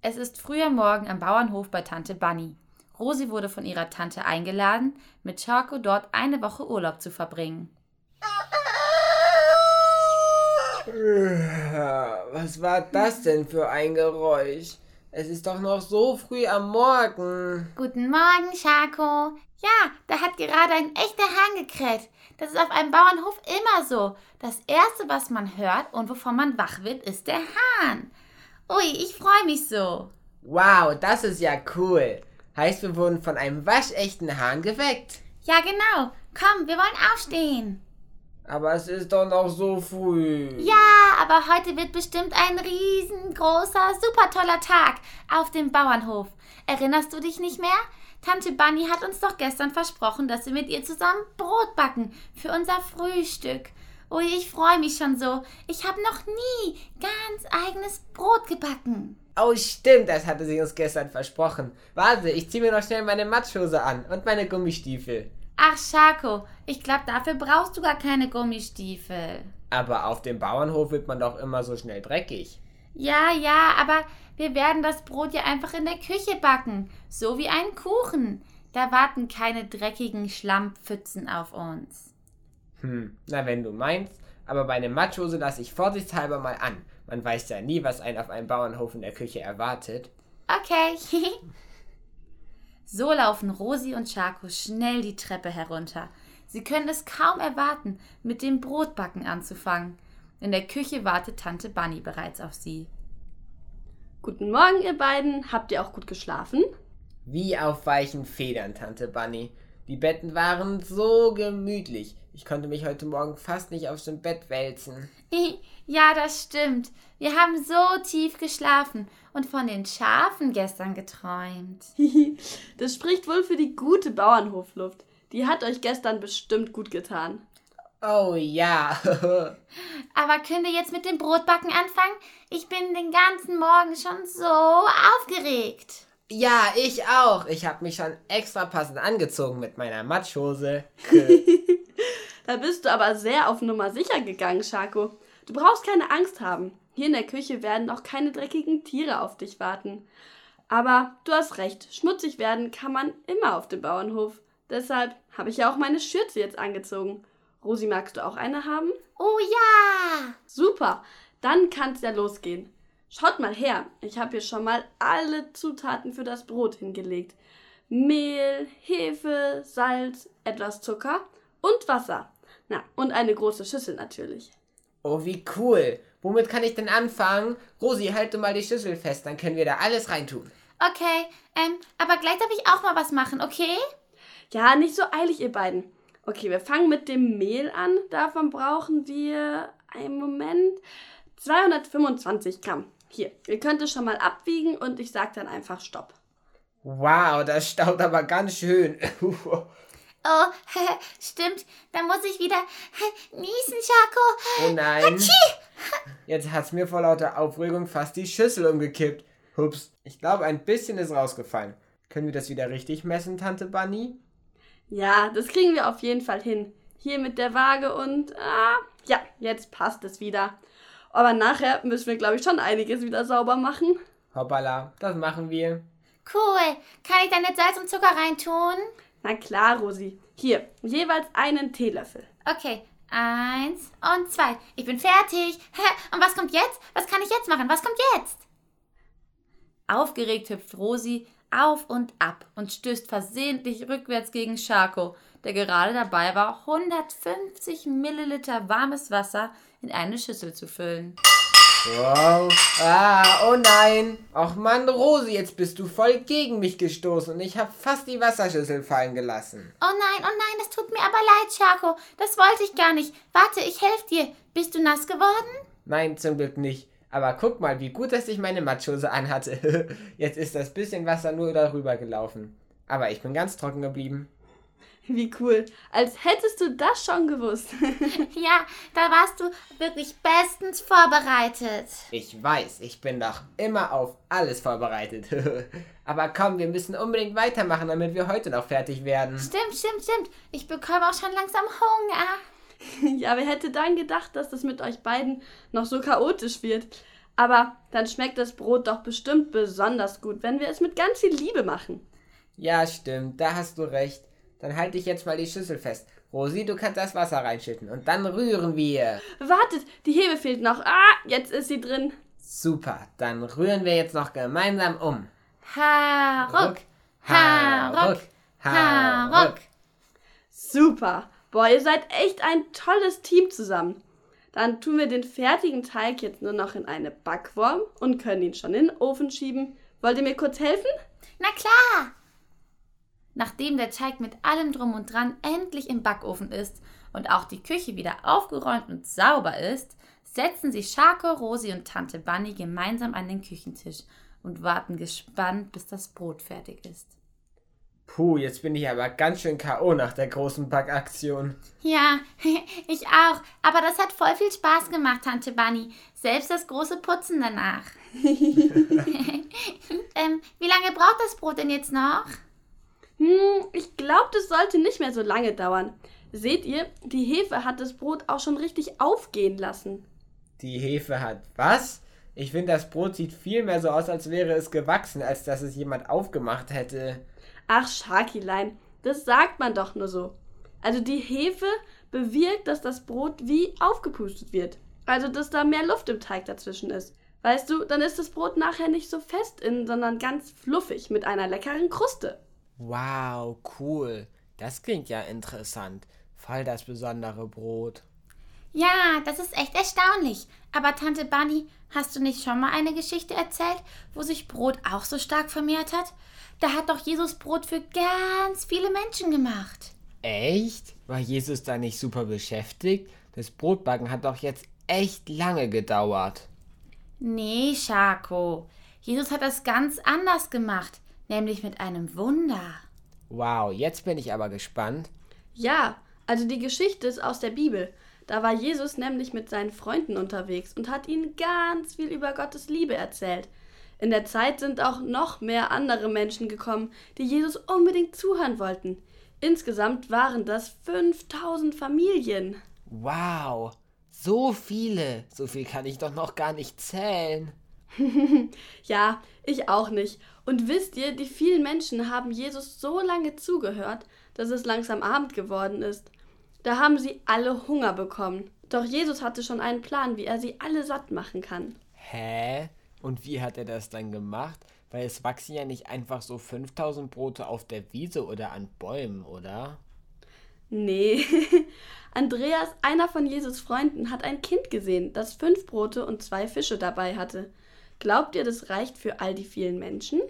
Es ist früher Morgen am Bauernhof bei Tante Bunny. Rosi wurde von ihrer Tante eingeladen, mit Charco dort eine Woche Urlaub zu verbringen. Was war das denn für ein Geräusch? Es ist doch noch so früh am Morgen. Guten Morgen, Charco. Ja, da hat gerade ein echter Hahn gekräht. Das ist auf einem Bauernhof immer so. Das Erste, was man hört und wovon man wach wird, ist der Hahn. Ui, ich freue mich so. Wow, das ist ja cool. Heißt, wir wurden von einem waschechten Hahn geweckt. Ja, genau. Komm, wir wollen aufstehen. Aber es ist doch noch so früh. Ja, aber heute wird bestimmt ein riesengroßer, super toller Tag auf dem Bauernhof. Erinnerst du dich nicht mehr? Tante Bunny hat uns doch gestern versprochen, dass wir mit ihr zusammen Brot backen für unser Frühstück. Ui, ich freue mich schon so. Ich habe noch nie ganz eigenes Brot gebacken. Oh, stimmt, das hatte sie uns gestern versprochen. Warte, ich ziehe mir noch schnell meine Matschhose an und meine Gummistiefel. Ach, Schako, ich glaube, dafür brauchst du gar keine Gummistiefel. Aber auf dem Bauernhof wird man doch immer so schnell dreckig. Ja, ja, aber wir werden das Brot ja einfach in der Küche backen, so wie einen Kuchen. Da warten keine dreckigen Schlammpfützen auf uns. Hm, na wenn du meinst, aber bei einer Matschhose lasse ich vorsichtshalber mal an. Man weiß ja nie, was einen auf einem Bauernhof in der Küche erwartet. Okay. So laufen Rosi und Charco schnell die Treppe herunter. Sie können es kaum erwarten, mit dem Brotbacken anzufangen. In der Küche wartet Tante Bunny bereits auf sie. Guten Morgen, ihr beiden. Habt ihr auch gut geschlafen? Wie auf weichen Federn, Tante Bunny. Die Betten waren so gemütlich. Ich konnte mich heute Morgen fast nicht aus dem Bett wälzen. Ja, das stimmt. Wir haben so tief geschlafen und von den Schafen gestern geträumt. das spricht wohl für die gute Bauernhofluft. Die hat euch gestern bestimmt gut getan. Oh ja. Aber könnt ihr jetzt mit dem Brotbacken anfangen? Ich bin den ganzen Morgen schon so aufgeregt. Ja, ich auch. Ich habe mich schon extra passend angezogen mit meiner Matschhose. Da bist du aber sehr auf Nummer sicher gegangen, Schako. Du brauchst keine Angst haben. Hier in der Küche werden auch keine dreckigen Tiere auf dich warten. Aber du hast recht, schmutzig werden kann man immer auf dem Bauernhof. Deshalb habe ich ja auch meine Schürze jetzt angezogen. Rosi, magst du auch eine haben? Oh ja! Super, dann kann's ja losgehen. Schaut mal her, ich habe hier schon mal alle Zutaten für das Brot hingelegt. Mehl, Hefe, Salz, etwas Zucker und Wasser. Na, und eine große Schüssel natürlich. Oh, wie cool. Womit kann ich denn anfangen? Rosi, halt du mal die Schüssel fest, dann können wir da alles reintun. Okay, ähm, aber gleich darf ich auch mal was machen, okay? Ja, nicht so eilig, ihr beiden. Okay, wir fangen mit dem Mehl an. Davon brauchen wir einen Moment 225 Gramm. Hier, ihr könnt es schon mal abwiegen und ich sag dann einfach Stopp. Wow, das staut aber ganz schön. Oh, stimmt. Dann muss ich wieder niesen, Schako. Oh nein. Jetzt hat's mir vor lauter Aufregung fast die Schüssel umgekippt. Hups, ich glaube, ein bisschen ist rausgefallen. Können wir das wieder richtig messen, Tante Bunny? Ja, das kriegen wir auf jeden Fall hin. Hier mit der Waage und ah, ja, jetzt passt es wieder. Aber nachher müssen wir, glaube ich, schon einiges wieder sauber machen. Hoppala, das machen wir. Cool. Kann ich dann jetzt Salz und Zucker reintun? Na klar, Rosi. Hier, jeweils einen Teelöffel. Okay, eins und zwei. Ich bin fertig. Und was kommt jetzt? Was kann ich jetzt machen? Was kommt jetzt? Aufgeregt hüpft Rosi auf und ab und stößt versehentlich rückwärts gegen Schako, der gerade dabei war, 150 Milliliter warmes Wasser in eine Schüssel zu füllen. Wow. Ah, oh nein. Ach Mann, Rosi, jetzt bist du voll gegen mich gestoßen und ich habe fast die Wasserschüssel fallen gelassen. Oh nein, oh nein, das tut mir aber leid, Schako. Das wollte ich gar nicht. Warte, ich helfe dir. Bist du nass geworden? Nein, zum Glück nicht. Aber guck mal, wie gut, dass ich meine Matschhose anhatte. Jetzt ist das bisschen Wasser nur darüber gelaufen. Aber ich bin ganz trocken geblieben. Wie cool. Als hättest du das schon gewusst. ja, da warst du wirklich bestens vorbereitet. Ich weiß, ich bin doch immer auf alles vorbereitet. Aber komm, wir müssen unbedingt weitermachen, damit wir heute noch fertig werden. Stimmt, stimmt, stimmt. Ich bekomme auch schon langsam Hunger. ja, wer hätte dann gedacht, dass das mit euch beiden noch so chaotisch wird? Aber dann schmeckt das Brot doch bestimmt besonders gut, wenn wir es mit ganz viel Liebe machen. Ja, stimmt, da hast du recht. Dann halte ich jetzt mal die Schüssel fest. Rosi, du kannst das Wasser reinschütten und dann rühren wir. Wartet, die Hebe fehlt noch. Ah, jetzt ist sie drin. Super, dann rühren wir jetzt noch gemeinsam um. Haruck, Haruck, Haruck. Super. Boah, ihr seid echt ein tolles Team zusammen. Dann tun wir den fertigen Teig jetzt nur noch in eine Backform und können ihn schon in den Ofen schieben. Wollt ihr mir kurz helfen? Na klar. Nachdem der Teig mit allem drum und dran endlich im Backofen ist und auch die Küche wieder aufgeräumt und sauber ist, setzen sich Schako, Rosi und Tante Bunny gemeinsam an den Küchentisch und warten gespannt, bis das Brot fertig ist. Puh, jetzt bin ich aber ganz schön K.O. nach der großen Backaktion. Ja, ich auch. Aber das hat voll viel Spaß gemacht, Tante Bunny. Selbst das große Putzen danach. ähm, wie lange braucht das Brot denn jetzt noch? Hm, ich glaube, das sollte nicht mehr so lange dauern. Seht ihr, die Hefe hat das Brot auch schon richtig aufgehen lassen. Die Hefe hat was? Ich finde, das Brot sieht viel mehr so aus, als wäre es gewachsen, als dass es jemand aufgemacht hätte. Ach, Schakilein, das sagt man doch nur so. Also die Hefe bewirkt, dass das Brot wie aufgepustet wird. Also, dass da mehr Luft im Teig dazwischen ist. Weißt du, dann ist das Brot nachher nicht so fest innen, sondern ganz fluffig mit einer leckeren Kruste. Wow, cool. Das klingt ja interessant. Voll das besondere Brot. Ja, das ist echt erstaunlich. Aber Tante Bunny, hast du nicht schon mal eine Geschichte erzählt, wo sich Brot auch so stark vermehrt hat? Da hat doch Jesus Brot für ganz viele Menschen gemacht. Echt? War Jesus da nicht super beschäftigt? Das Brotbacken hat doch jetzt echt lange gedauert. Nee, Schako. Jesus hat das ganz anders gemacht, nämlich mit einem Wunder. Wow, jetzt bin ich aber gespannt. Ja, also die Geschichte ist aus der Bibel. Da war Jesus nämlich mit seinen Freunden unterwegs und hat ihnen ganz viel über Gottes Liebe erzählt. In der Zeit sind auch noch mehr andere Menschen gekommen, die Jesus unbedingt zuhören wollten. Insgesamt waren das 5000 Familien. Wow, so viele. So viel kann ich doch noch gar nicht zählen. ja, ich auch nicht. Und wisst ihr, die vielen Menschen haben Jesus so lange zugehört, dass es langsam Abend geworden ist. Da haben sie alle Hunger bekommen. Doch Jesus hatte schon einen Plan, wie er sie alle satt machen kann. Hä? Und wie hat er das dann gemacht? Weil es wachsen ja nicht einfach so 5000 Brote auf der Wiese oder an Bäumen, oder? Nee. Andreas, einer von Jesus Freunden, hat ein Kind gesehen, das fünf Brote und zwei Fische dabei hatte. Glaubt ihr, das reicht für all die vielen Menschen?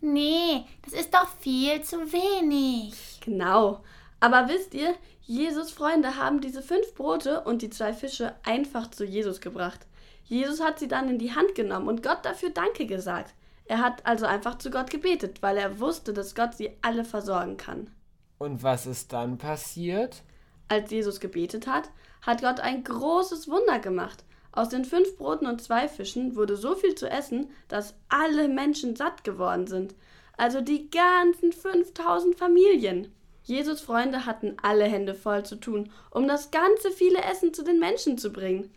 Nee, das ist doch viel zu wenig. Genau. Aber wisst ihr, Jesus Freunde haben diese fünf Brote und die zwei Fische einfach zu Jesus gebracht. Jesus hat sie dann in die Hand genommen und Gott dafür Danke gesagt. Er hat also einfach zu Gott gebetet, weil er wusste, dass Gott sie alle versorgen kann. Und was ist dann passiert? Als Jesus gebetet hat, hat Gott ein großes Wunder gemacht. Aus den fünf Broten und zwei Fischen wurde so viel zu essen, dass alle Menschen satt geworden sind. Also die ganzen 5000 Familien. Jesus Freunde hatten alle Hände voll zu tun, um das ganze viele Essen zu den Menschen zu bringen.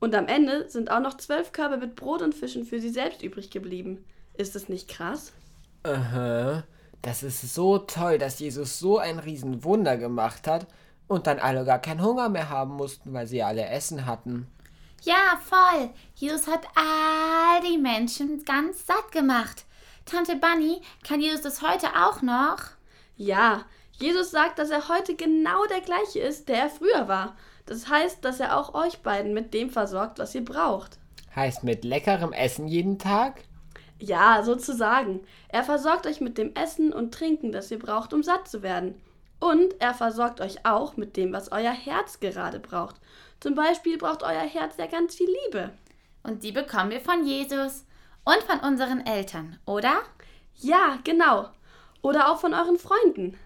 Und am Ende sind auch noch zwölf Körbe mit Brot und Fischen für sie selbst übrig geblieben. Ist das nicht krass? Aha. Das ist so toll, dass Jesus so ein Riesenwunder gemacht hat und dann alle gar keinen Hunger mehr haben mussten, weil sie alle Essen hatten. Ja, voll. Jesus hat all die Menschen ganz satt gemacht. Tante Bunny, kann Jesus das heute auch noch? Ja, Jesus sagt, dass er heute genau der gleiche ist, der er früher war. Das heißt, dass er auch euch beiden mit dem versorgt, was ihr braucht. Heißt mit leckerem Essen jeden Tag? Ja, sozusagen. Er versorgt euch mit dem Essen und Trinken, das ihr braucht, um satt zu werden. Und er versorgt euch auch mit dem, was euer Herz gerade braucht. Zum Beispiel braucht euer Herz ja ganz viel Liebe. Und die bekommen wir von Jesus und von unseren Eltern, oder? Ja, genau. Oder auch von euren Freunden.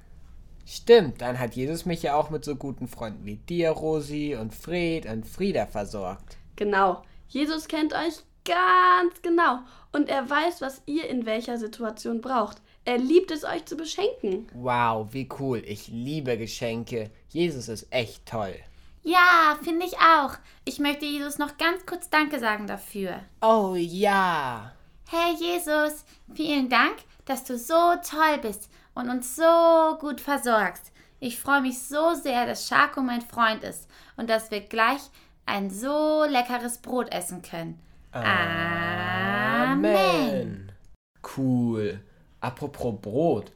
Stimmt, dann hat Jesus mich ja auch mit so guten Freunden wie dir, Rosi, und Fred und Frieda versorgt. Genau. Jesus kennt euch ganz genau und er weiß, was ihr in welcher Situation braucht. Er liebt es, euch zu beschenken. Wow, wie cool. Ich liebe Geschenke. Jesus ist echt toll. Ja, finde ich auch. Ich möchte Jesus noch ganz kurz Danke sagen dafür. Oh ja. Herr Jesus, vielen Dank, dass du so toll bist und uns so gut versorgst. Ich freue mich so sehr, dass Schako mein Freund ist und dass wir gleich ein so leckeres Brot essen können. Amen. Cool. Apropos Brot.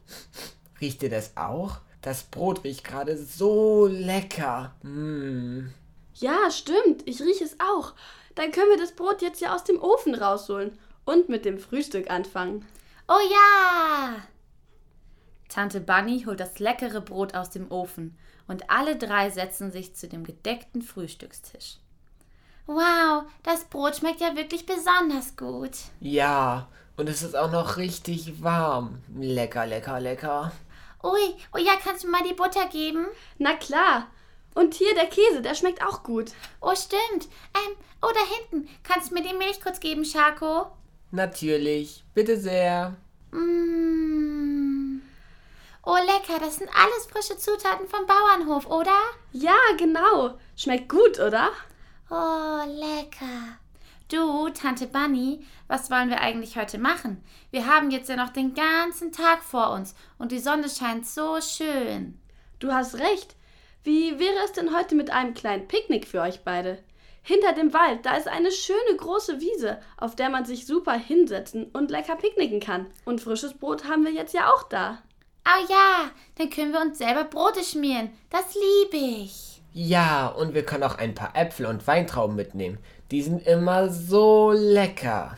Riecht ihr das auch? Das Brot riecht gerade so lecker. Mm. Ja, stimmt. Ich rieche es auch. Dann können wir das Brot jetzt ja aus dem Ofen rausholen und mit dem Frühstück anfangen. Oh ja! Tante Bunny holt das leckere Brot aus dem Ofen und alle drei setzen sich zu dem gedeckten Frühstückstisch. Wow, das Brot schmeckt ja wirklich besonders gut. Ja, und es ist auch noch richtig warm. Lecker, lecker, lecker. Ui, oh ja, kannst du mal die Butter geben? Na klar. Und hier der Käse, der schmeckt auch gut. Oh, stimmt. Ähm, oh, da hinten. Kannst du mir die Milch kurz geben, Schako? Natürlich. Bitte sehr. Mmh. Oh, lecker. Das sind alles frische Zutaten vom Bauernhof, oder? Ja, genau. Schmeckt gut, oder? Oh, lecker. Du, Tante Bunny, was wollen wir eigentlich heute machen? Wir haben jetzt ja noch den ganzen Tag vor uns und die Sonne scheint so schön. Du hast recht. Wie wäre es denn heute mit einem kleinen Picknick für euch beide? Hinter dem Wald, da ist eine schöne große Wiese, auf der man sich super hinsetzen und lecker picknicken kann. Und frisches Brot haben wir jetzt ja auch da. Oh ja, dann können wir uns selber Brote schmieren. Das liebe ich. Ja, und wir können auch ein paar Äpfel und Weintrauben mitnehmen. Die sind immer so lecker.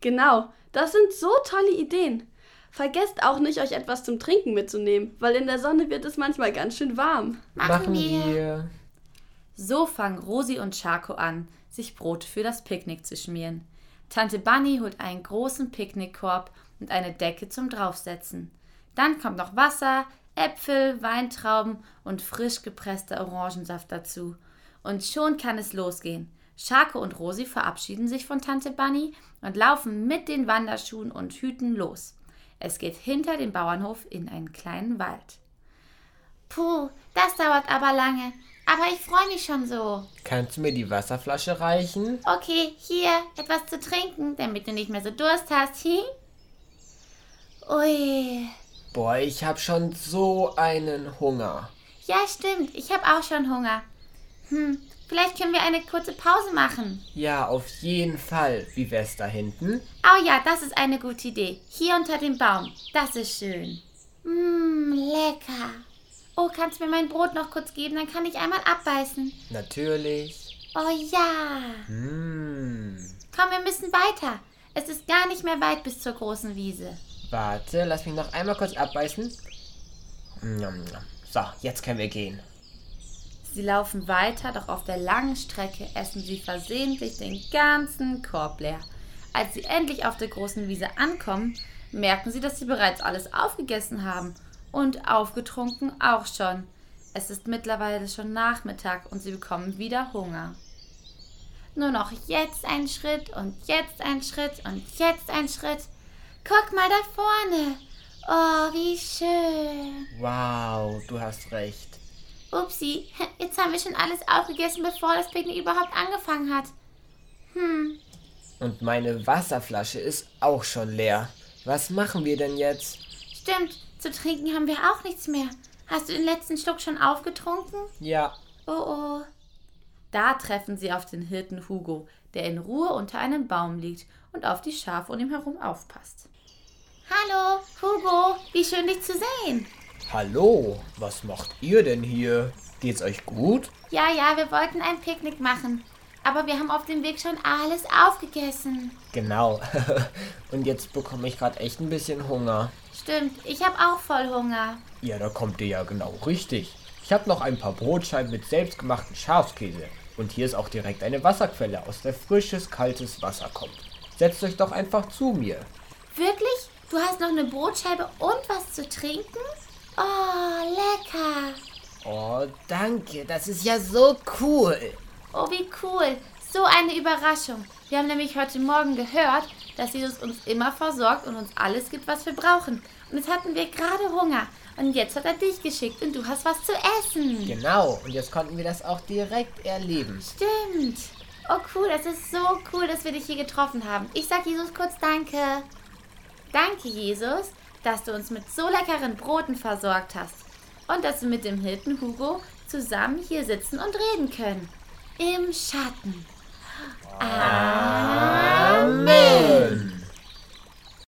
Genau, das sind so tolle Ideen. Vergesst auch nicht, euch etwas zum Trinken mitzunehmen, weil in der Sonne wird es manchmal ganz schön warm. Machen, wir. So fangen Rosi und Charco an, sich Brot für das Picknick zu schmieren. Tante Bunny holt einen großen Picknickkorb und eine Decke zum Draufsetzen. Dann kommt noch Wasser, Äpfel, Weintrauben und frisch gepresster Orangensaft dazu. Und schon kann es losgehen. Schako und Rosi verabschieden sich von Tante Bunny und laufen mit den Wanderschuhen und Hüten los. Es geht hinter dem Bauernhof in einen kleinen Wald. Puh, das dauert aber lange. Aber ich freue mich schon so. Kannst du mir die Wasserflasche reichen? Okay, hier, etwas zu trinken, damit du nicht mehr so Durst hast. Hm? Ui. Boah, ich hab schon so einen Hunger. Ja, stimmt. Ich habe auch schon Hunger. Hm, vielleicht können wir eine kurze Pause machen. Ja, auf jeden Fall. Wie wär's da hinten? Oh ja, das ist eine gute Idee. Hier unter dem Baum. Das ist schön. Mmm, lecker. Oh, kannst du mir mein Brot noch kurz geben? Dann kann ich einmal abbeißen. Natürlich. Oh ja. Mmh. Komm, wir müssen weiter. Es ist gar nicht mehr weit bis zur großen Wiese. Warte, lass mich noch einmal kurz abbeißen. So, jetzt können wir gehen. Sie laufen weiter, doch auf der langen Strecke essen sie versehentlich den ganzen Korb leer. Als sie endlich auf der großen Wiese ankommen, merken sie, dass sie bereits alles aufgegessen haben und aufgetrunken auch schon. Es ist mittlerweile schon Nachmittag und sie bekommen wieder Hunger. Nur noch jetzt ein Schritt und jetzt ein Schritt und jetzt ein Schritt. Guck mal da vorne. Oh, wie schön. Wow, du hast recht. Upsi, jetzt haben wir schon alles aufgegessen, bevor das Picknick überhaupt angefangen hat. Hm, Und meine Wasserflasche ist auch schon leer. Was machen wir denn jetzt? stimmt. Zu trinken haben wir auch nichts mehr. Hast du den letzten Schluck schon aufgetrunken? Ja, Oh oh. Da treffen sie auf den Hirten Hugo, der in Ruhe unter einem Baum liegt und auf die Schafe um ihn herum aufpasst. Hallo, Hugo. Wie schön dich zu sehen. Hallo, was macht ihr denn hier? Geht's euch gut? Ja, ja, wir wollten ein Picknick machen. Aber wir haben auf dem Weg schon alles aufgegessen. Genau. Und jetzt bekomme ich gerade echt ein bisschen Hunger. Stimmt, ich habe auch voll Hunger. Ja, da kommt ihr ja genau richtig. Ich habe noch ein paar Brotscheiben mit selbstgemachten Schafskäse. Und hier ist auch direkt eine Wasserquelle, aus der frisches, kaltes Wasser kommt. Setzt euch doch einfach zu mir. Wirklich? Du hast noch eine Brotscheibe und was zu trinken? Oh, lecker. Oh, danke. Das ist ja so cool. Oh, wie cool. So eine Überraschung. Wir haben nämlich heute Morgen gehört, dass Jesus uns immer versorgt und uns alles gibt, was wir brauchen. Und jetzt hatten wir gerade Hunger. Und jetzt hat er dich geschickt und du hast was zu essen. Genau, und jetzt konnten wir das auch direkt erleben. Stimmt. Oh cool, das ist so cool, dass wir dich hier getroffen haben. Ich sag Jesus kurz Danke. Danke, Jesus, dass du uns mit so leckeren Broten versorgt hast und dass wir mit dem Hilton Hugo zusammen hier sitzen und reden können. Im Schatten. Amen.